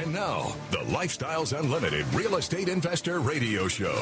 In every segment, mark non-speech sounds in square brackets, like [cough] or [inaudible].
And now, the Lifestyles Unlimited Real Estate Investor Radio Show.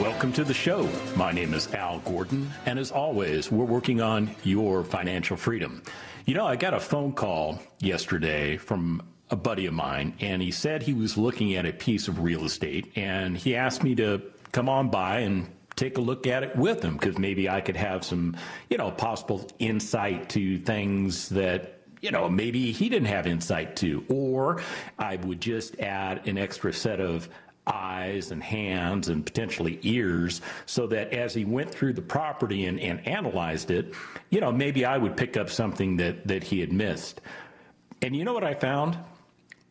Welcome to the show. My name is Al Gordon, and as always, we're working on your financial freedom. You know, I got a phone call yesterday from a buddy of mine, and he said he was looking at a piece of real estate, and he asked me to come on by and take a look at it with him because maybe I could have some, you know, possible insight to things that you know, maybe he didn't have insight to, or I would just add an extra set of eyes and hands and potentially ears so that as he went through the property and, and analyzed it, you know, maybe I would pick up something that, that he had missed. And you know what I found?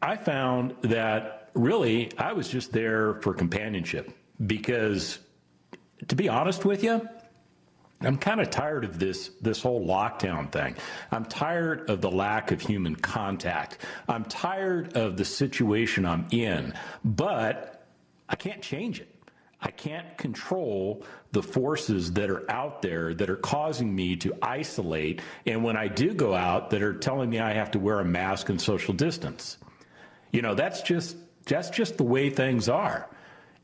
I found that really I was just there for companionship because to be honest with you, I'm kind of tired of this this whole lockdown thing. I'm tired of the lack of human contact. I'm tired of the situation I'm in, but I can't change it. I can't control the forces that are out there that are causing me to isolate and when I do go out that are telling me I have to wear a mask and social distance. You know, that's just that's just the way things are.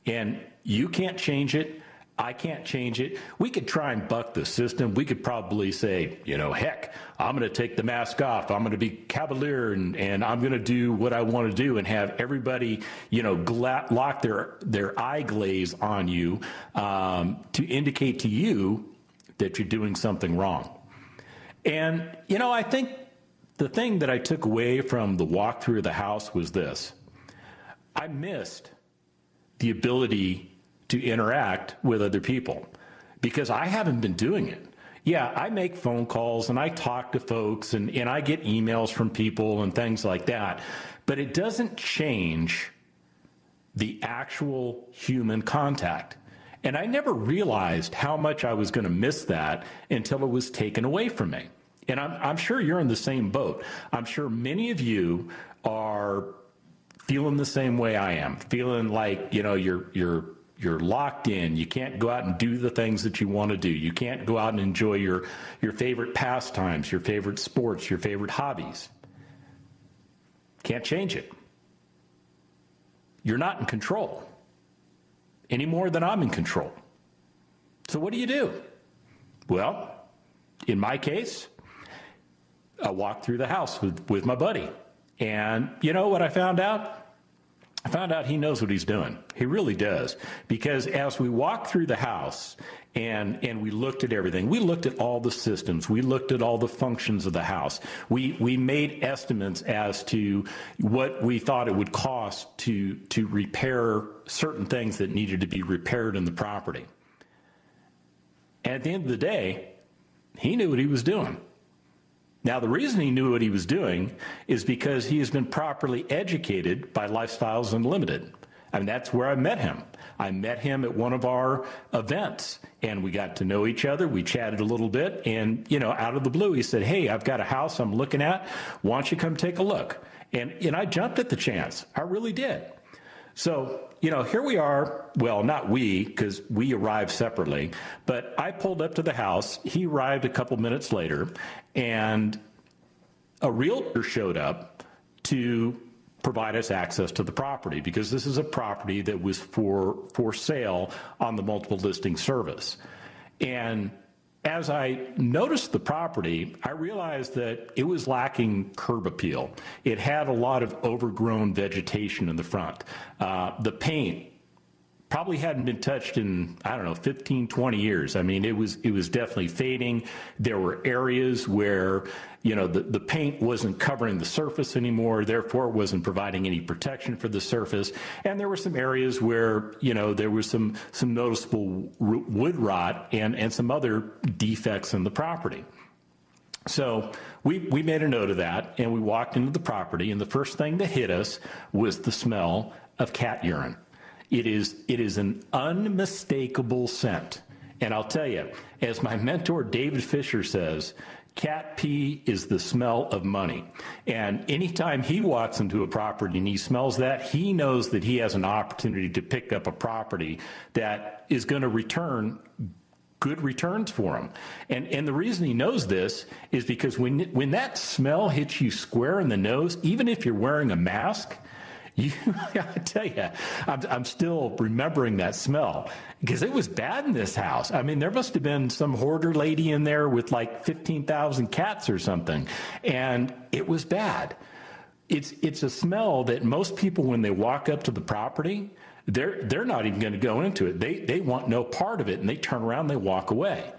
And you can't change it. I can't change it. We could try and buck the system. We could probably say, you know, heck, I'm going to take the mask off. I'm going to be cavalier and, and I'm going to do what I want to do and have everybody, you know, gla- lock their, their eye glaze on you um, to indicate to you that you're doing something wrong. And, you know, I think the thing that I took away from the walk through the house was this I missed the ability to interact with other people because I haven't been doing it. Yeah, I make phone calls and I talk to folks and, and I get emails from people and things like that, but it doesn't change the actual human contact. And I never realized how much I was going to miss that until it was taken away from me. And I'm, I'm sure you're in the same boat. I'm sure many of you are feeling the same way I am, feeling like, you know, you're, you're, you're locked in. You can't go out and do the things that you want to do. You can't go out and enjoy your, your favorite pastimes, your favorite sports, your favorite hobbies. Can't change it. You're not in control any more than I'm in control. So what do you do? Well, in my case, I walked through the house with, with my buddy. And you know what I found out? I found out he knows what he's doing. He really does. Because as we walked through the house and, and we looked at everything, we looked at all the systems, we looked at all the functions of the house. We, we made estimates as to what we thought it would cost to, to repair certain things that needed to be repaired in the property. And at the end of the day, he knew what he was doing. Now, the reason he knew what he was doing is because he has been properly educated by Lifestyles Unlimited. I mean, that's where I met him. I met him at one of our events and we got to know each other. We chatted a little bit and, you know, out of the blue, he said, Hey, I've got a house I'm looking at. Why don't you come take a look? And, and I jumped at the chance. I really did. So, you know, here we are. Well, not we, because we arrived separately, but I pulled up to the house. He arrived a couple minutes later, and a realtor showed up to provide us access to the property because this is a property that was for for sale on the multiple listing service. And as I noticed the property, I realized that it was lacking curb appeal. It had a lot of overgrown vegetation in the front. Uh, the paint probably hadn't been touched in i don't know 15 20 years. I mean it was it was definitely fading. There were areas where you know the, the paint wasn't covering the surface anymore therefore it wasn't providing any protection for the surface. And there were some areas where you know there was some some noticeable wood rot and and some other defects in the property. So we, we made a note of that and we walked into the property and the first thing that hit us was the smell of cat urine it is, it is an unmistakable scent. And I'll tell you, as my mentor David Fisher says, cat pee is the smell of money. And anytime he walks into a property and he smells that, he knows that he has an opportunity to pick up a property that is going to return good returns for him. And and the reason he knows this is because when when that smell hits you square in the nose, even if you're wearing a mask, you, [laughs] I tell you, I'm, I'm still remembering that smell because it was bad in this house. I mean, there must have been some hoarder lady in there with like 15,000 cats or something, and it was bad. It's, it's a smell that most people, when they walk up to the property, they're, they're not even going to go into it. They, they want no part of it, and they turn around, and they walk away.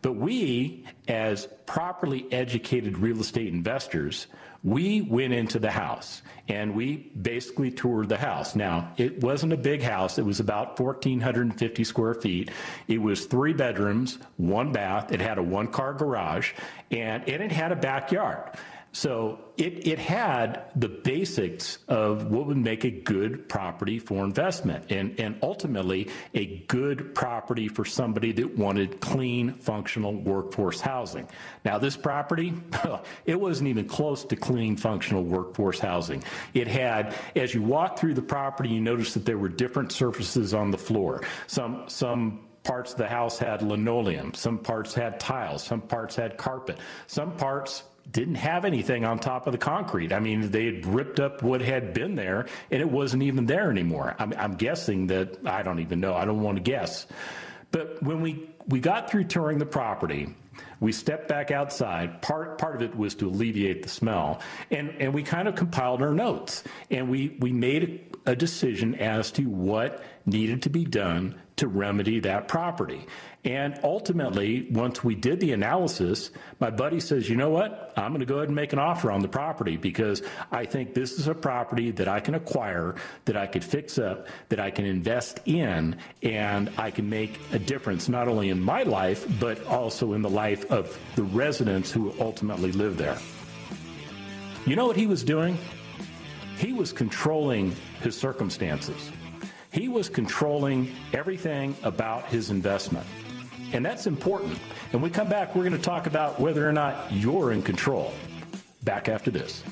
But we, as properly educated real estate investors, we went into the house and we basically toured the house. Now, it wasn't a big house. It was about 1,450 square feet. It was three bedrooms, one bath. It had a one car garage and, and it had a backyard. So it, it had the basics of what would make a good property for investment and, and ultimately a good property for somebody that wanted clean, functional workforce housing. Now, this property, [laughs] it wasn't even close to clean, functional workforce housing. It had, as you walk through the property, you notice that there were different surfaces on the floor. Some, some parts of the house had linoleum, some parts had tiles, some parts had carpet, some parts didn't have anything on top of the concrete. I mean, they had ripped up what had been there and it wasn't even there anymore. I'm, I'm guessing that, I don't even know, I don't want to guess. But when we, we got through touring the property, we stepped back outside. Part part of it was to alleviate the smell, and and we kind of compiled our notes, and we we made a decision as to what needed to be done to remedy that property. And ultimately, once we did the analysis, my buddy says, you know what? I'm going to go ahead and make an offer on the property because I think this is a property that I can acquire, that I could fix up, that I can invest in, and I can make a difference not only in my life, but also in the life of the residents who ultimately live there. You know what he was doing? He was controlling his circumstances. He was controlling everything about his investment. And that's important. And we come back, we're going to talk about whether or not you're in control. Back after this.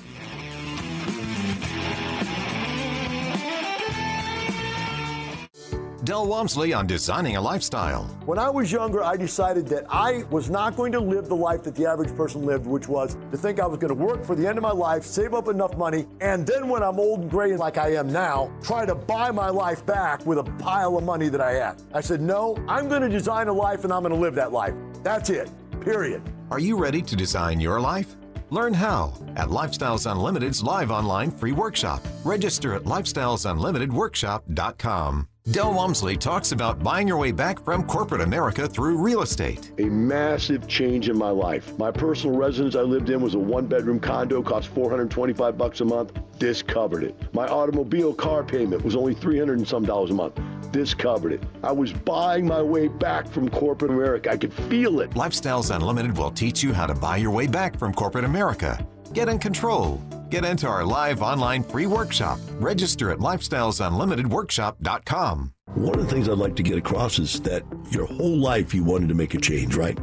Del Walmsley on designing a lifestyle. When I was younger, I decided that I was not going to live the life that the average person lived, which was to think I was going to work for the end of my life, save up enough money, and then when I'm old and gray like I am now, try to buy my life back with a pile of money that I had. I said, no, I'm going to design a life and I'm going to live that life. That's it. Period. Are you ready to design your life? Learn how at Lifestyles Unlimited's live online free workshop. Register at lifestylesunlimitedworkshop.com. Del Walmsley talks about buying your way back from corporate America through real estate. A massive change in my life. My personal residence I lived in was a one bedroom condo, cost 425 bucks a month. This covered it. My automobile car payment was only 300 and some dollars a month. This covered it. I was buying my way back from corporate America. I could feel it. Lifestyles Unlimited will teach you how to buy your way back from corporate America. Get in control Get into our live online free workshop. Register at lifestylesunlimitedworkshop.com. One of the things I'd like to get across is that your whole life you wanted to make a change, right?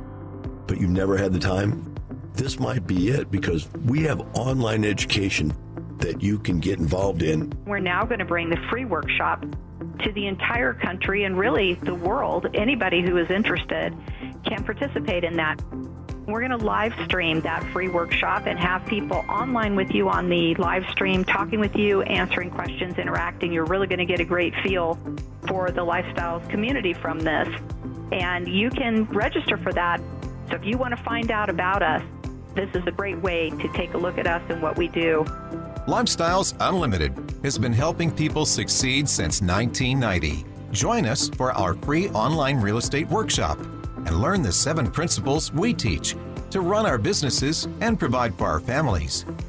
But you've never had the time? This might be it because we have online education that you can get involved in. We're now going to bring the free workshop to the entire country and really the world. Anybody who is interested can participate in that. We're going to live stream that free workshop and have people online with you on the live stream, talking with you, answering questions, interacting. You're really going to get a great feel for the lifestyles community from this. And you can register for that. So if you want to find out about us, this is a great way to take a look at us and what we do. Lifestyles Unlimited has been helping people succeed since 1990. Join us for our free online real estate workshop and learn the seven principles we teach to run our businesses and provide for our families.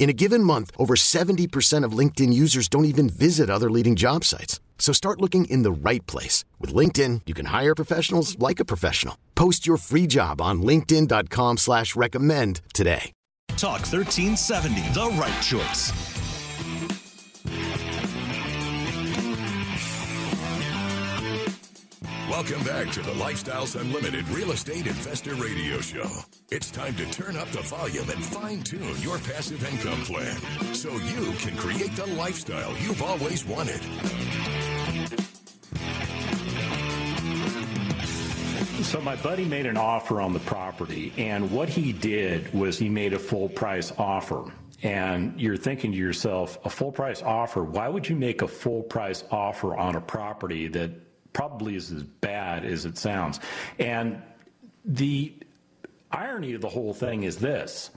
In a given month, over 70% of LinkedIn users don't even visit other leading job sites. So start looking in the right place. With LinkedIn, you can hire professionals like a professional. Post your free job on linkedin.com slash recommend today. Talk 1370, the right choice. Welcome back to the Lifestyles Unlimited Real Estate Investor Radio Show. It's time to turn up the volume and fine tune your passive income plan so you can create the lifestyle you've always wanted. So my buddy made an offer on the property, and what he did was he made a full price offer. And you're thinking to yourself, a full price offer, why would you make a full price offer on a property that probably is as bad as it sounds. And the irony of the whole thing is this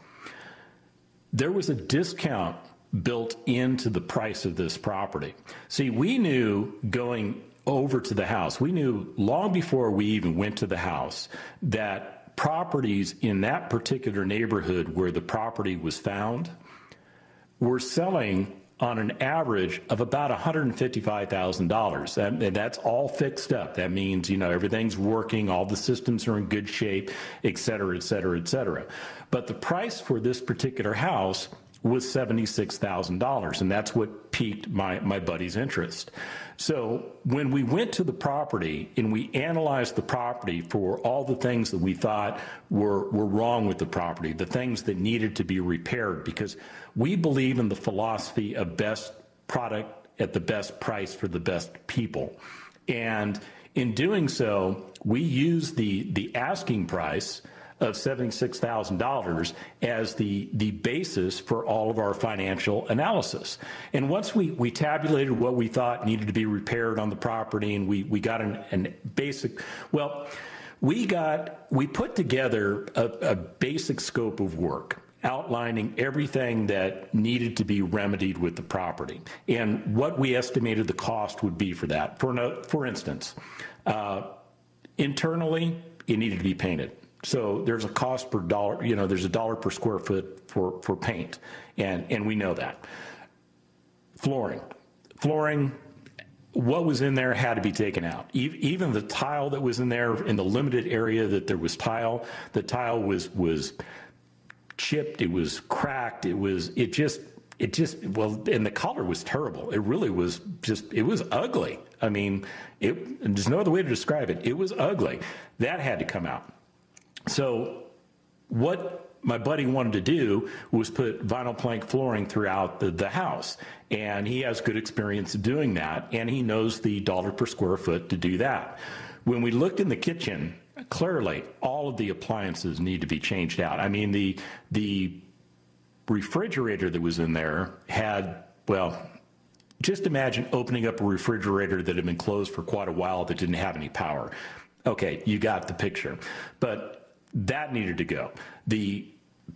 there was a discount built into the price of this property. See, we knew going over to the house, we knew long before we even went to the house that properties in that particular neighborhood where the property was found were selling on an average of about $155,000. And that's all fixed up. That means, you know, everything's working, all the systems are in good shape, et cetera, et cetera, et cetera. But the price for this particular house was $76,000. And that's what piqued my, my buddy's interest. So when we went to the property and we analyzed the property for all the things that we thought were, were wrong with the property, the things that needed to be repaired, because we believe in the philosophy of best product at the best price for the best people. And in doing so, we use the, the asking price of $76,000 as the, the basis for all of our financial analysis. And once we, we tabulated what we thought needed to be repaired on the property and we, we got an, an basic, well, we got, we put together a, a basic scope of work outlining everything that needed to be remedied with the property and what we estimated the cost would be for that. For, no, for instance, uh, internally, it needed to be painted. So there's a cost per dollar, you know, there's a dollar per square foot for, for paint, and, and we know that. Flooring. Flooring, what was in there had to be taken out. Even the tile that was in there, in the limited area that there was tile, the tile was, was chipped, it was cracked, it was, it just, it just, well, and the color was terrible. It really was just, it was ugly. I mean, it, there's no other way to describe it. It was ugly. That had to come out. So what my buddy wanted to do was put vinyl plank flooring throughout the, the house. And he has good experience doing that. And he knows the dollar per square foot to do that. When we looked in the kitchen, clearly all of the appliances need to be changed out. I mean, the, the refrigerator that was in there had Well, just imagine opening up a refrigerator that had been closed for quite a while that didn't have any power. Okay, you got the picture. But that needed to go. The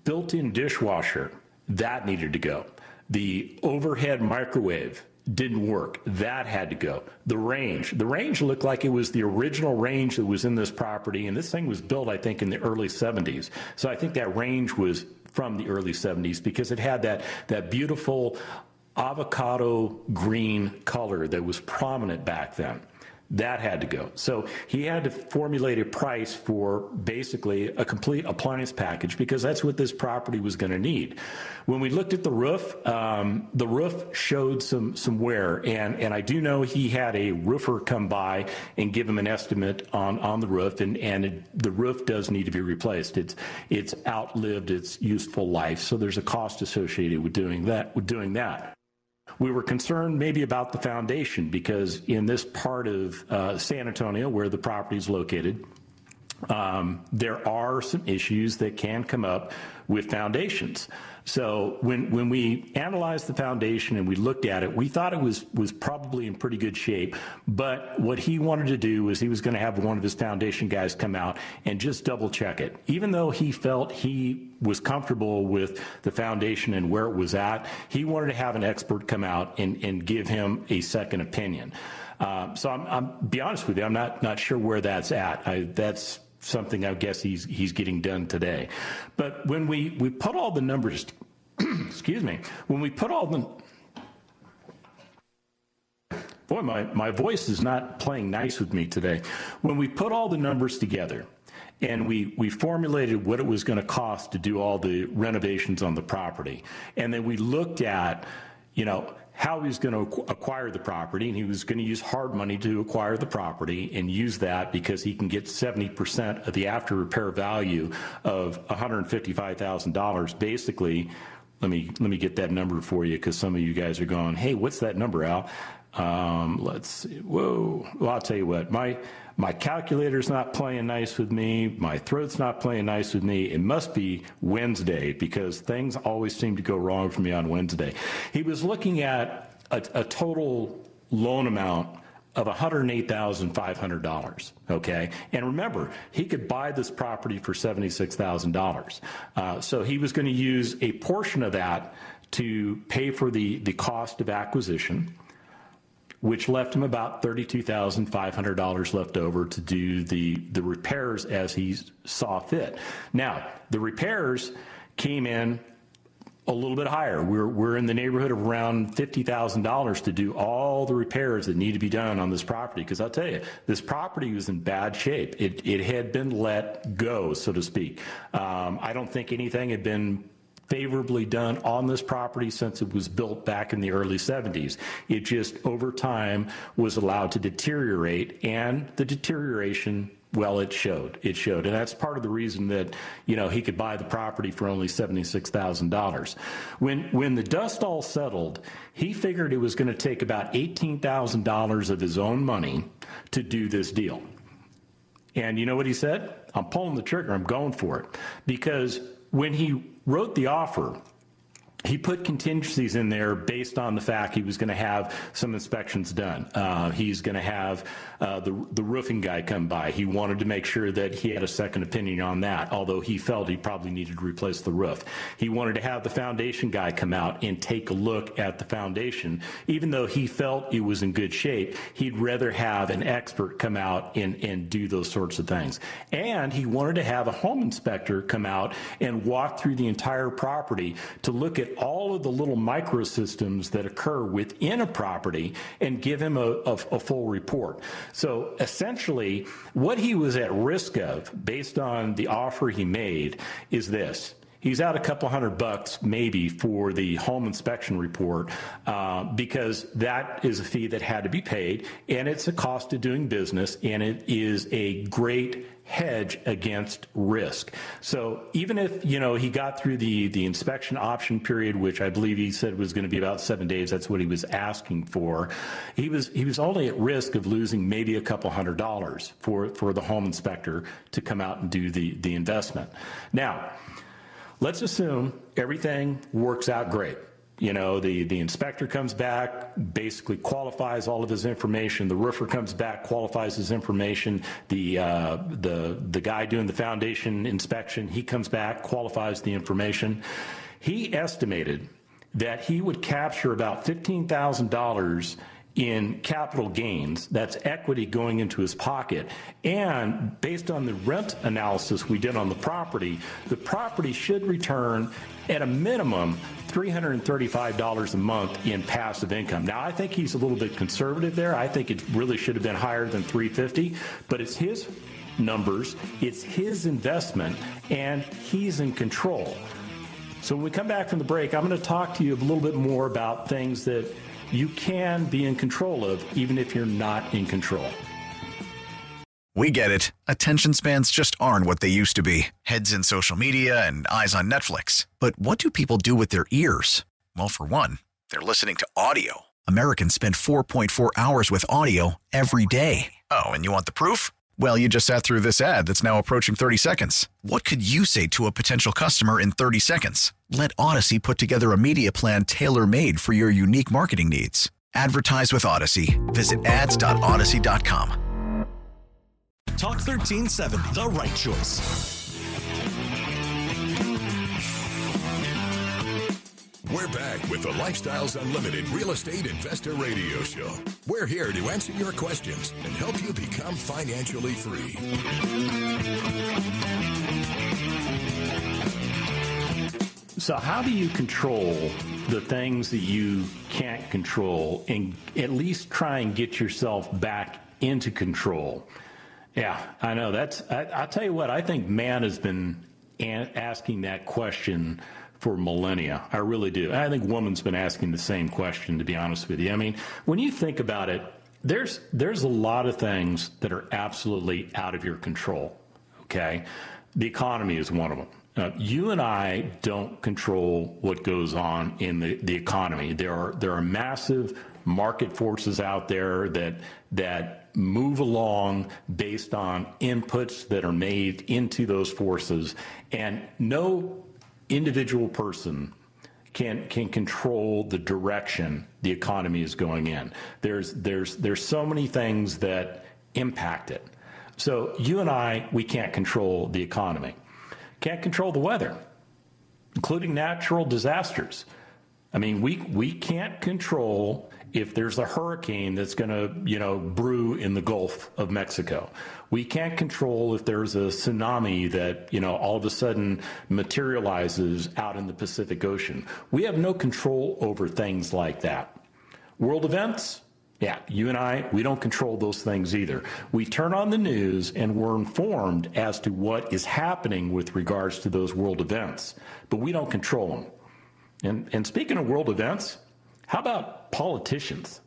built in dishwasher, that needed to go. The overhead microwave, didn't work. That had to go. The range, the range looked like it was the original range that was in this property, and this thing was built, I think, in the early 70s. So I think that range was from the early 70s because it had that that beautiful avocado green color that was prominent back then. That had to go. So he had to formulate a price for basically a complete appliance package because that's what this property was going to need. When we looked at the roof, um, the roof showed some some wear, and and I do know he had a roofer come by and give him an estimate on on the roof, and and it, the roof does need to be replaced. It's it's outlived its useful life, so there's a cost associated with doing that. With doing that. We were concerned maybe about the foundation because in this part of uh, San Antonio, where the property is located, um, there are some issues that can come up with foundations. So when when we analyzed the foundation and we looked at it, we thought it was was probably in pretty good shape. But what he wanted to do was he was going to have one of his foundation guys come out and just double check it. Even though he felt he was comfortable with the foundation and where it was at, he wanted to have an expert come out and, and give him a second opinion. Uh, so I'm, I'm be honest with you, I'm not not sure where that's at. I, that's something I guess he's he's getting done today. But when we we put all the numbers, [clears throat] excuse me, when we put all the boy, my, my voice is not playing nice with me today. When we put all the numbers together and we, we formulated what it was going to cost to do all the renovations on the property, and then we looked at, you know, how he's going to acquire the property, and he was going to use hard money to acquire the property and use that because he can get 70% of the after repair value of $155,000. Basically, let me let me get that number for you because some of you guys are going, hey, what's that number, Al? Um, let's see. Whoa. Well, I'll tell you what. My my calculator's not playing nice with me. My throat's not playing nice with me. It must be Wednesday because things always seem to go wrong for me on Wednesday. He was looking at a, a total loan amount of $108,500. Okay. And remember, he could buy this property for $76,000. Uh, so he was going to use a portion of that to pay for the, the cost of acquisition which left him about $32,500 left over to do the, the repairs as he saw fit. Now, the repairs came in a little bit higher. We're, we're in the neighborhood of around $50,000 to do all the repairs that need to be done on this property. Because I'll tell you, this property was in bad shape. It, it had been let go, so to speak. Um, I don't think anything had been favorably done on this property since it was built back in the early 70s. It just over time was allowed to deteriorate and the deterioration well, it showed. It showed. And that's part of the reason that, you know, he could buy the property for only $76,000. When, when the dust all settled, he figured it was going to take about $18,000 of his own money to do this deal. And you know what he said? I'm pulling the trigger. I'm going for it. Because when he wrote the offer, he put contingencies in there based on the fact he was going to have some inspections done. Uh, he's going to have uh, the the roofing guy come by. He wanted to make sure that he had a second opinion on that, although he felt he probably needed to replace the roof. He wanted to have the foundation guy come out and take a look at the foundation, even though he felt it was in good shape. He'd rather have an expert come out and and do those sorts of things. And he wanted to have a home inspector come out and walk through the entire property to look at all of the little microsystems that occur within a property and give him a, a, a full report. So essentially, what he was at risk of, based on the offer he made, is this he's out a couple hundred bucks maybe for the home inspection report uh, because that is a fee that had to be paid and it's a cost of doing business and it is a great hedge against risk. So even if, you know, he got through the, the inspection option period, which I believe he said was going to be about seven days, that's what he was asking for, he was, he was only at risk of losing maybe a couple hundred dollars for, for the home inspector to come out and do the, the investment. Now, let's assume everything works out great. you know, the, the inspector comes back, basically qualifies all of his information. The roofer comes back, qualifies his information. The, uh, the, the guy doing the foundation inspection, he comes back, qualifies the information. He estimated that he would capture about $15,000 in capital gains. That's equity going into his pocket. And based on the rent analysis we did on the property, the property should return at a minimum $335 a month in passive income. Now, I think he's a little bit conservative there. I think it really should have been higher than 350, but it's his numbers, it's his investment, and he's in control. So when we come back from the break, I'm going to talk to you a little bit more about things that you can be in control of, even if you're not in control. We get it. Attention spans just aren't what they used to be heads in social media and eyes on Netflix. But what do people do with their ears? Well, for one, they're listening to audio. Americans spend 4.4 hours with audio every day. Oh, and you want the proof? Well, you just sat through this ad that's now approaching 30 seconds. What could you say to a potential customer in 30 seconds? Let Audacy put together a media plan tailor made for your unique marketing needs. Advertise with Audacy. Visit ads.audacy.com. Talk 1370, the right choice. We're back with the Lifestyles Unlimited Real Estate Investor Radio Show. We're here to answer your questions and help you become financially free. So, how do you control the things that you can't control and at least try and get yourself back into control? Yeah, I know. That's, I, will tell you what, I think man has been asking that question for millennia. I really do. I think woman's been asking the same question, to be honest with you. I mean, when you think about it, there's there's a lot of things that are absolutely out of your control. Okay, the economy is one of them. You and I don't control what goes on in the, the economy. There are there are massive market forces out there that that move along based on inputs that are made into those forces, and no individual person can can control the direction the economy is going in. There's there's there's so many things that impact it. So you and I, we can't control the economy, can't control the weather, including natural disasters. I mean, we we can't control if there's a hurricane that's going to, you know, brew in the Gulf of Mexico. We can't control if there's a tsunami that, you know, all of a sudden materializes out in the Pacific Ocean. We have no control over things like that. World events, yeah, you and I, we don't control those things either. We turn on the news and we're informed as to what is happening with regards to those world events, but we don't control them. And, and speaking of world events, how about politicians?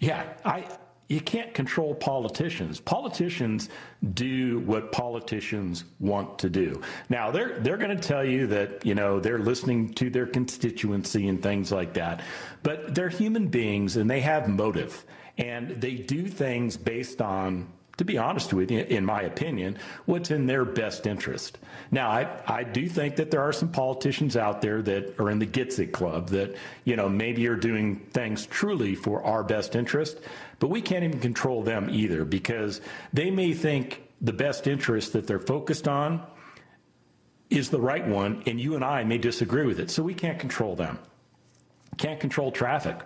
Yeah, I you can't control politicians. Politicians do what politicians want to do. Now they're they're going to tell you that you know they're listening to their constituency and things like that, but they're human beings and they have motive and they do things based on to be honest with you, in my opinion, what's in their best interest. Now, I, I do think that there are some politicians out there that are in the Gets It Club that, you know, maybe are doing things truly for our best interest, but we can't even control them either because they may think the best interest that they're focused on is the right one, and you and I may disagree with it. So we can't control them. Can't control traffic.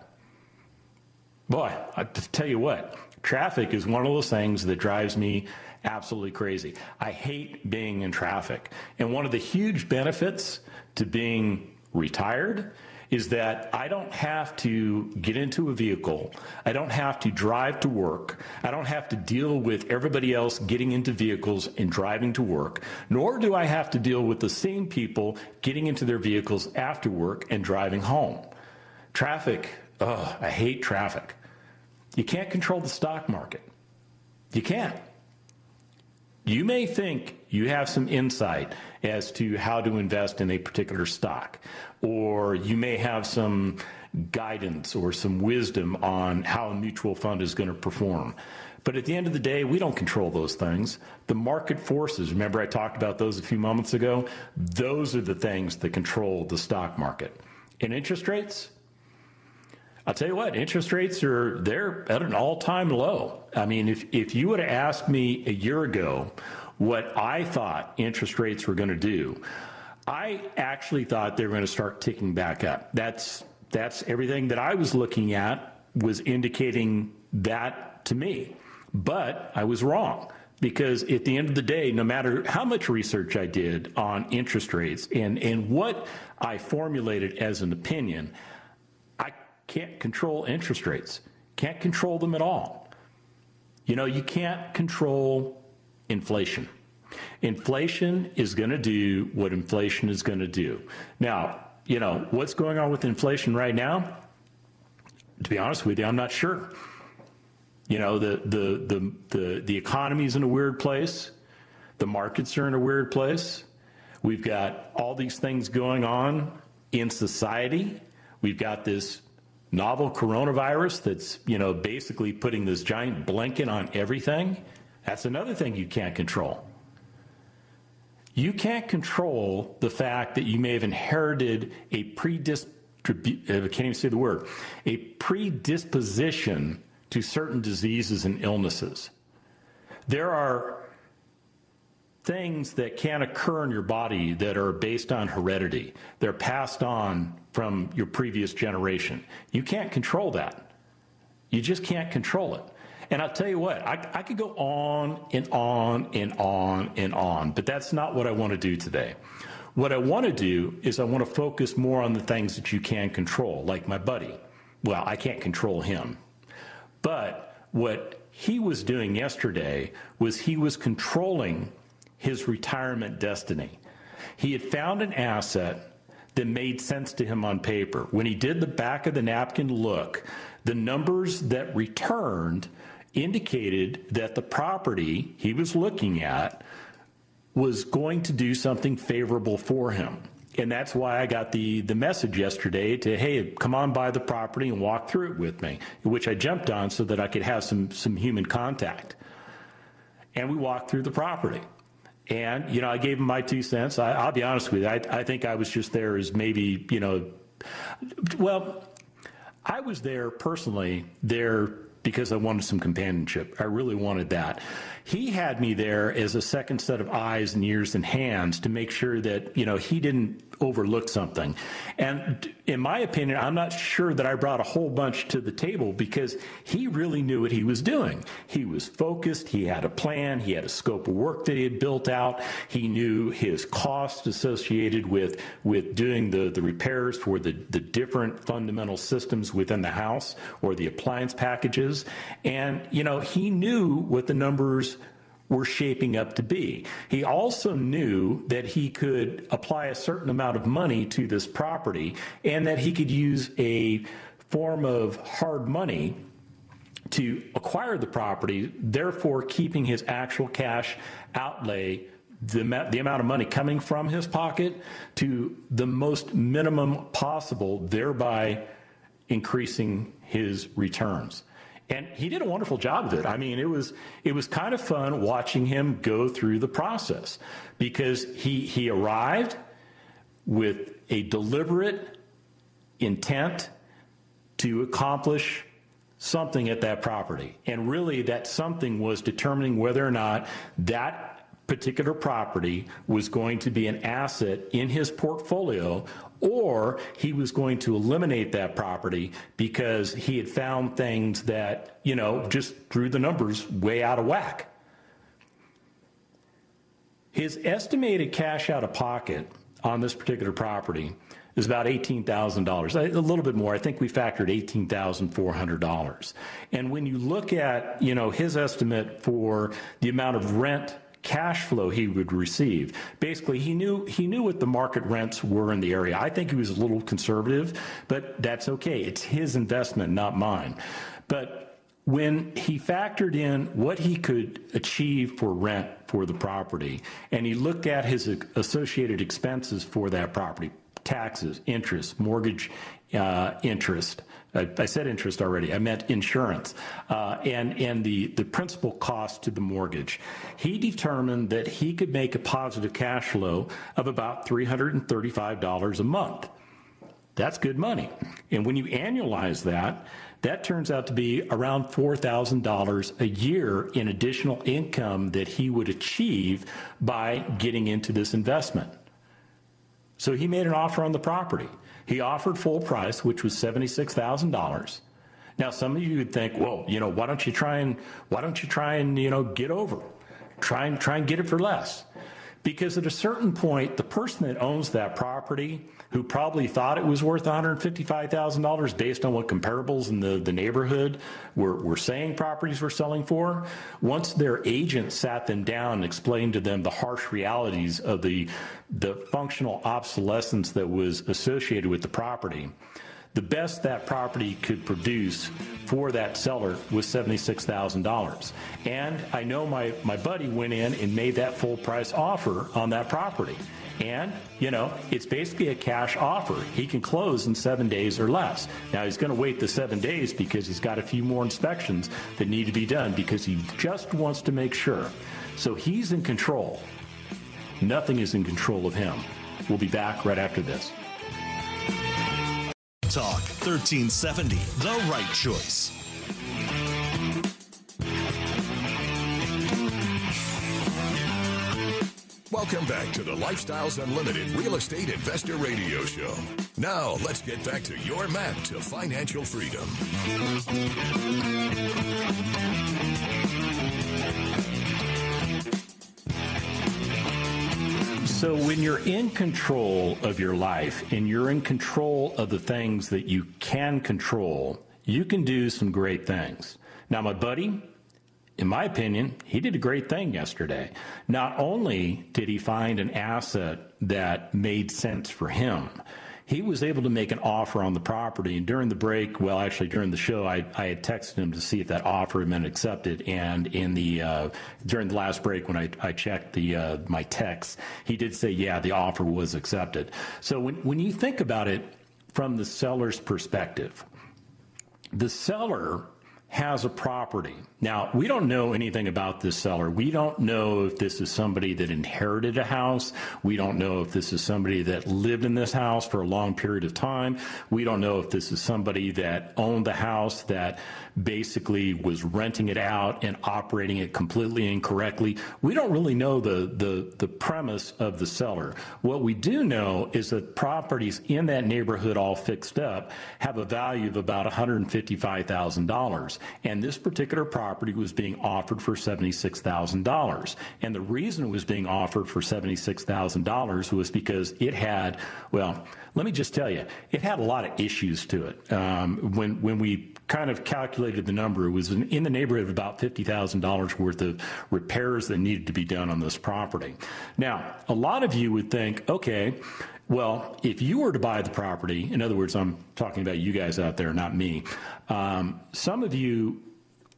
Boy, I tell you what, traffic is one of those things that drives me absolutely crazy. I hate being in traffic. And one of the huge benefits to being retired is that I don't have to get into a vehicle. I don't have to drive to work. I don't have to deal with everybody else getting into vehicles and driving to work, nor do I have to deal with the same people getting into their vehicles after work and driving home. Traffic, oh, I hate traffic. You can't control the stock market. You can't. You may think you have some insight as to how to invest in a particular stock, or you may have some guidance or some wisdom on how a mutual fund is going to perform. But at the end of the day, we don't control those things. The market forces, remember I talked about those a few moments ago? Those are the things that control the stock market. And interest rates? I'll tell you what, interest rates are they're at an all-time low. I mean, if if you would have asked me a year ago what I thought interest rates were going to do, I actually thought they were going to start ticking back up. That's that's everything that I was looking at was indicating that to me. But I was wrong because at the end of the day, no matter how much research I did on interest rates and, and what I formulated as an opinion, can't control interest rates, can't control them at all. You know, you can't control inflation. Inflation is going to do what inflation is going to do. Now, you know, what's going on with inflation right now? To be honest with you, I'm not sure. You know, the, the, the, the, the economy's in a weird place. The markets are in a weird place. We've got all these things going on in society. We've got this novel coronavirus that's, you know, basically putting this giant blanket on everything. That's another thing you can't control. You can't control the fact that you may have inherited a predisposition, I can't even say the word, a predisposition to certain diseases and illnesses. There are things that can occur in your body that are based on heredity. They're passed on from your previous generation. You can't control that. You just can't control it. And I'll tell you what, I, I could go on and on and on and on, but that's not what I want to do today. What I want to do is I want to focus more on the things that you can control, like my buddy. Well, I can't control him. But what he was doing yesterday was he was controlling his retirement destiny. He had found an asset that made sense to him on paper. When he did the back of the napkin look, the numbers that returned indicated that the property he was looking at was going to do something favorable for him and that's why I got the the message yesterday to hey, come on by the property and walk through it with me, which I jumped on so that I could have some some human contact. And we walked through the property. And, you know, I gave him my two cents. I, will be honest with you. I, I think I was just there as maybe, you know, well, I was there personally, there because I wanted some companionship. I really wanted that. He had me there as a second set of eyes and ears and hands to make sure that, you know, he didn't overlook something. And in my opinion, I'm not sure that I brought a whole bunch to the table because he really knew what he was doing. He was focused, he had a plan, he had a scope of work that he had built out, he knew his costs associated with with doing the, the repairs for the, the different fundamental systems within the house or the appliance packages. And, you know, he knew what the numbers were shaping up to be. He also knew that he could apply a certain amount of money to this property and that he could use a form of hard money to acquire the property, therefore keeping his actual cash outlay the, the amount of money coming from his pocket to the most minimum possible, thereby increasing his returns. And he did a wonderful job of it. I mean, it was it was kind of fun watching him go through the process because he he arrived with a deliberate intent to accomplish something at that property. And really that something was determining whether or not that particular property was going to be an asset in his portfolio or he was going to eliminate that property because he had found things that, you know, just threw the numbers way out of whack. His estimated cash out of pocket on this particular property is about $18,000, a little bit more. I think we factored $18,400. And when you look at, you know, his estimate for the amount of rent cash flow he would receive. Basically, he knew he knew what the market rents were in the area. I think he was a little conservative, but that's okay. It's his investment, not mine. But when he factored in what he could achieve for rent for the property, and he looked at his associated expenses for that property, taxes, interest, mortgage uh, interest, I, I, said interest already. I meant insurance uh, and and the the principal cost to the mortgage. He determined that he could make a positive cash flow of about three hundred and thirty five dollars a month. That's good money. And when you annualize that, that turns out to be around $4,000 a year in additional income that he would achieve by getting into this investment. So he made an offer on the property. He offered full price, which was $76,000. Now, some of you would think, well, you know, why don't you try and why don't you try and you know get over, try and try and get it for less, because at a certain point, the person that owns that property, who probably thought it was worth $155,000 based on what comparables in the, the neighborhood were, were saying properties were selling for, once their agent sat them down and explained to them the harsh realities of the, the functional obsolescence that was associated with the property, the best that property could produce for that seller was $76,000. And I know my, my buddy went in and made that full price offer on that property. And, you know, it's basically a cash offer. He can close in seven days or less. Now, he's going to wait the seven days because he's got a few more inspections that need to be done because he just wants to make sure. So he's in control. Nothing is in control of him. We'll be back right after this. Talk 1370, the right choice. Welcome back to the Lifestyles Unlimited Real Estate Investor Radio Show. Now, let's get back to your map to financial freedom. So, when you're in control of your life and you're in control of the things that you can control, you can do some great things. Now, my buddy, in my opinion, he did a great thing yesterday. Not only did he find an asset that made sense for him, he was able to make an offer on the property. And during the break, well, actually during the show, I, I had texted him to see if that offer had been accepted. And in the uh, during the last break, when I, I checked the uh, my text, he did say, yeah, the offer was accepted. So when when you think about it from the seller's perspective, the seller has a property. Now, we don't know anything about this seller. We don't know if this is somebody that inherited a house. We don't know if this is somebody that lived in this house for a long period of time. We don't know if this is somebody that owned the house that basically was renting it out and operating it completely incorrectly. We don't really know the, the, the premise of the seller. What we do know is that properties in that neighborhood all fixed up have a value of about $155,000. And this particular property was being offered for $76,000. And the reason it was being offered for $76,000 was because it had, well, let me just tell you, it had a lot of issues to it. Um, when, when we kind of calculated the number, it was in, the neighborhood of about $50,000 worth of repairs that needed to be done on this property. Now, a lot of you would think, okay, well, if you were to buy the property, in other words, I'm talking about you guys out there, not me. Um, some of you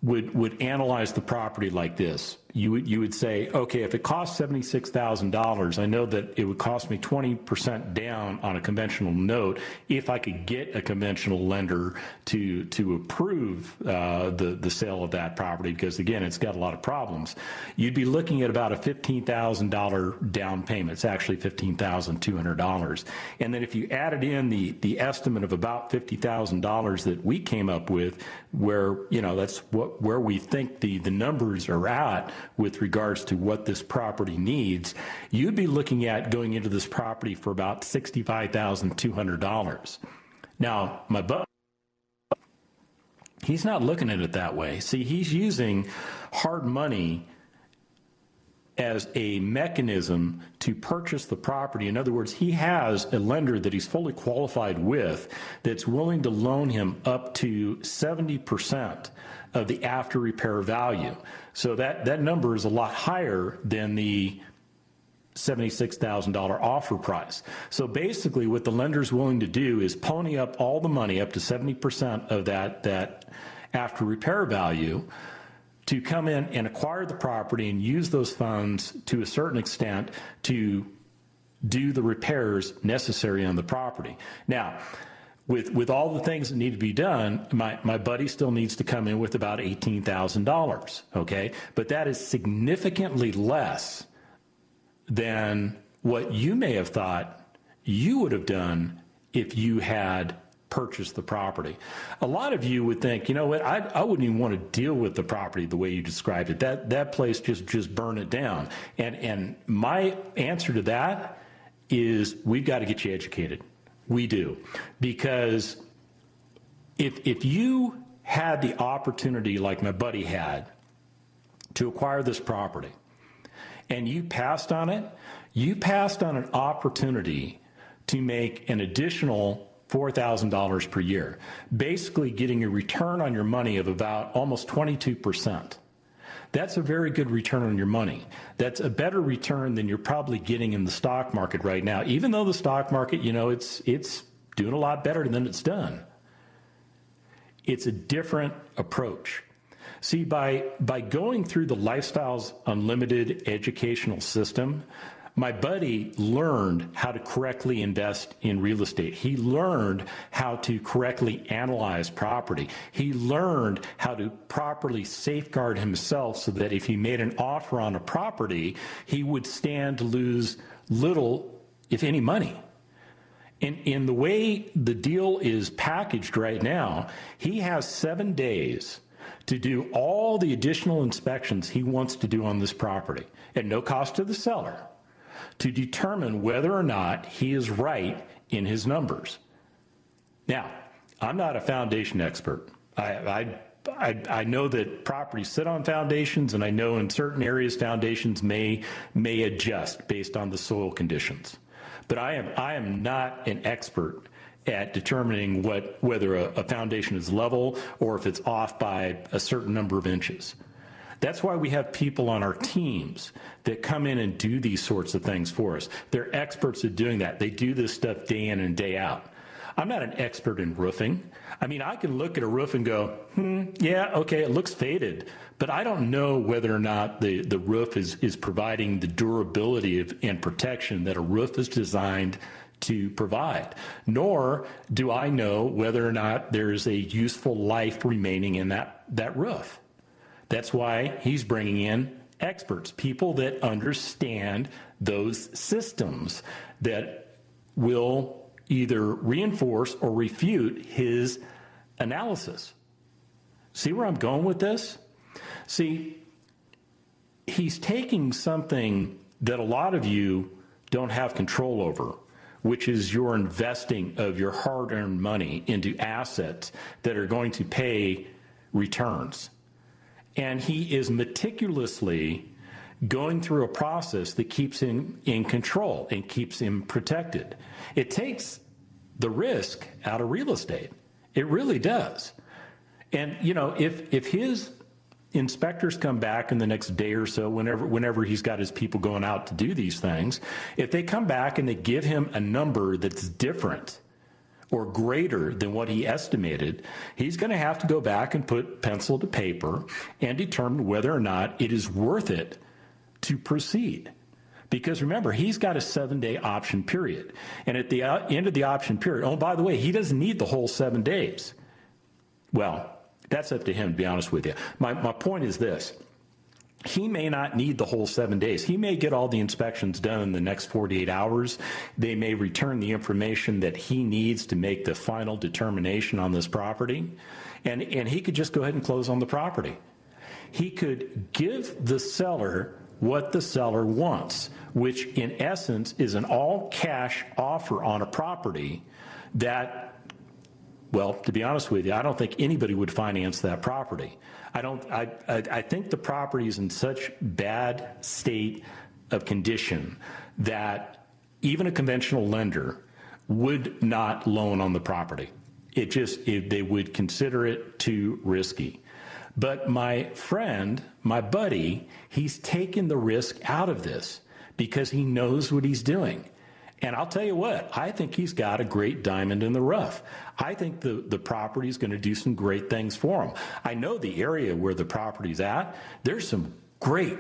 would would analyze the property like this you would you would say, okay, if it costs seventy six thousand dollars, I know that it would cost me twenty percent down on a conventional note if I could get a conventional lender to to approve uh, the the sale of that property because again, it's got a lot of problems. You'd be looking at about a fifteen thousand dollar down payment. It's actually fifteen thousand two hundred dollars, and then if you added in the the estimate of about fifty thousand dollars that we came up with, where you know that's what where we think the the numbers are at with regards to what this property needs, you'd be looking at going into this property for about $65,200. Now, my buddy, he's not looking at it that way. See, he's using hard money as a mechanism to purchase the property. In other words, he has a lender that he's fully qualified with that's willing to loan him up to 70% of the after repair value. So that, that number is a lot higher than the $76,000 offer price. So basically what the lender's willing to do is pony up all the money up to 70% of that, that after repair value to come in and acquire the property and use those funds to a certain extent to do the repairs necessary on the property. Now, with with all the things that need to be done, my, my buddy still needs to come in with about eighteen thousand dollars. Okay, but that is significantly less than what you may have thought you would have done if you had purchased the property. A lot of you would think, you know what, I, I wouldn't even want to deal with the property the way you described it. That that place just just burn it down. And and my answer to that is we've got to get you educated. We do. Because if if you had the opportunity like my buddy had to acquire this property and you passed on it, you passed on an opportunity to make an additional $4,000 per year, basically getting a return on your money of about almost 22%. That's a very good return on your money. That's a better return than you're probably getting in the stock market right now. Even though the stock market, you know, it's it's doing a lot better than it's done. It's a different approach. See, by by going through the Lifestyles Unlimited educational system, my buddy learned how to correctly invest in real estate. He learned how to correctly analyze property. He learned how to properly safeguard himself so that if he made an offer on a property, he would stand to lose little, if any, money. In, in the way the deal is packaged right now, he has seven days to do all the additional inspections he wants to do on this property at no cost to the seller to determine whether or not he is right in his numbers. Now, I'm not a foundation expert. I, I, I, I, know that properties sit on foundations, and I know in certain areas foundations may may adjust based on the soil conditions. But I am I am not an expert at determining what whether a, a foundation is level or if it's off by a certain number of inches. That's why we have people on our teams that come in and do these sorts of things for us. They're experts at doing that. They do this stuff day in and day out. I'm not an expert in roofing. I mean, I can look at a roof and go, hmm, yeah, okay, it looks faded, but I don't know whether or not the, the roof is, is providing the durability of, and protection that a roof is designed to provide. Nor do I know whether or not there's a useful life remaining in that, that roof. That's why he's bringing in experts, people that understand those systems that will either reinforce or refute his analysis. See where I'm going with this? See, he's taking something that a lot of you don't have control over, which is your investing of your hard earned money into assets that are going to pay returns and he is meticulously going through a process that keeps him in control and keeps him protected. It takes the risk out of real estate. It really does. And you know, if if his inspectors come back in the next day or so whenever whenever he's got his people going out to do these things, if they come back and they give him a number that's different or greater than what he estimated, he's going to have to go back and put pencil to paper and determine whether or not it is worth it to proceed. Because remember, he's got a seven day option period. And at the uh, end of the option period, oh, by the way, he doesn't need the whole seven days. Well, that's up to him, to be honest with you. My, my point is this he may not need the whole seven days. He may get all the inspections done in the next 48 hours. They may return the information that he needs to make the final determination on this property. And, and he could just go ahead and close on the property. He could give the seller what the seller wants, which in essence is an all cash offer on a property that well, to be honest with you, I don't think anybody would finance that property. I don't. I, I, I think the property is in such bad state of condition that even a conventional lender would not loan on the property. It just it, they would consider it too risky. But my friend, my buddy, he's taken the risk out of this because he knows what he's doing. And I'll tell you what, I think he's got a great diamond in the rough. I think the, the property is going to do some great things for him. I know the area where the property's at, there's some great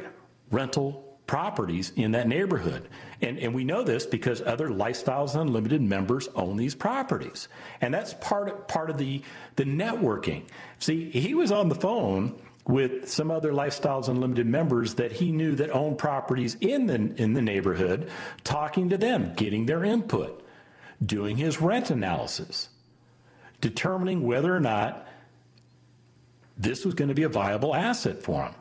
rental properties in that neighborhood. And, and we know this because other Lifestyles Unlimited members own these properties. And that's part of, part of the, the networking. See, he was on the phone with some other Lifestyles Unlimited members that he knew that owned properties in the, in the neighborhood, talking to them, getting their input. doing his rent analysis, determining whether or not this was going to be a viable asset for him.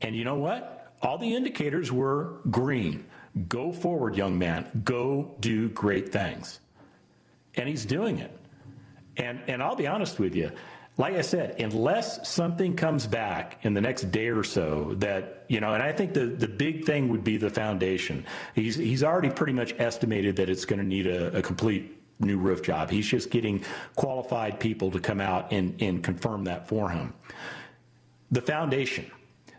And you know what? All the indicators were green. Go forward, young man. Go do great things. And he's doing it. And, and I'll be honest with you, like I said, unless something comes back in the next day or so that, you know, and I think the, the big thing would be the foundation. He's, he's already pretty much estimated that it's going to need a, a complete new roof job. He's just getting qualified people to come out and, and confirm that for him. The foundation.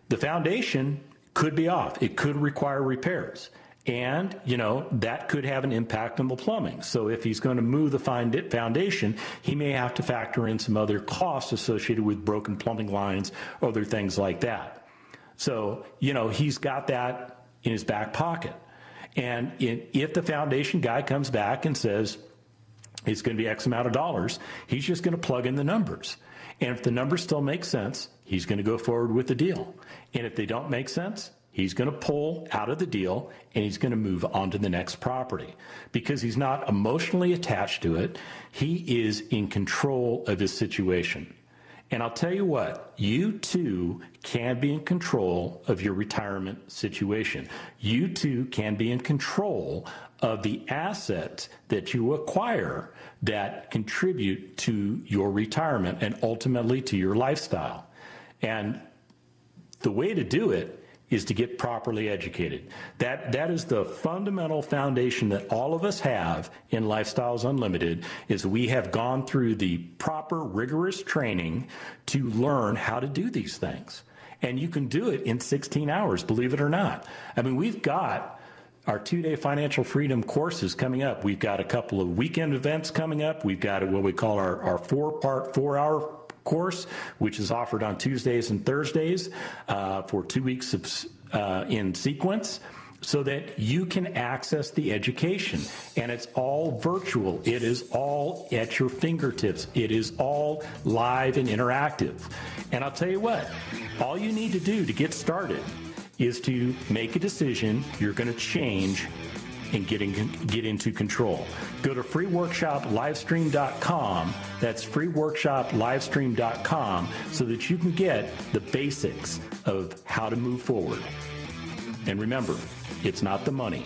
The foundation could be off. It could require repairs. And, you know, that could have an impact on the plumbing. So if he's going to move the foundation, he may have to factor in some other costs associated with broken plumbing lines, other things like that. So, you know, he's got that in his back pocket. And if the foundation guy comes back and says it's going to be X amount of dollars, he's just going to plug in the numbers. And if the numbers still make sense, he's going to go forward with the deal. And if they don't make sense, He's going to pull out of the deal and he's going to move on to the next property because he's not emotionally attached to it. He is in control of his situation. And I'll tell you what, you too can be in control of your retirement situation. You too can be in control of the assets that you acquire that contribute to your retirement and ultimately to your lifestyle. And the way to do it is to get properly educated. That that is the fundamental foundation that all of us have in Lifestyles Unlimited is we have gone through the proper rigorous training to learn how to do these things. And you can do it in 16 hours, believe it or not. I mean, we've got our two day financial freedom courses coming up. We've got a couple of weekend events coming up. We've got what we call our, our four part, four hour course, which is offered on Tuesdays and Thursdays uh, for two weeks of, uh, in sequence so that you can access the education. And it's all virtual. It is all at your fingertips. It is all live and interactive. And I'll tell you what, all you need to do to get started is to make a decision you're going to change and getting get into control. Go to freeworkshoplivestream.com. That's freeworkshoplivestream.com so that you can get the basics of how to move forward. And remember, it's not the money.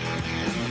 The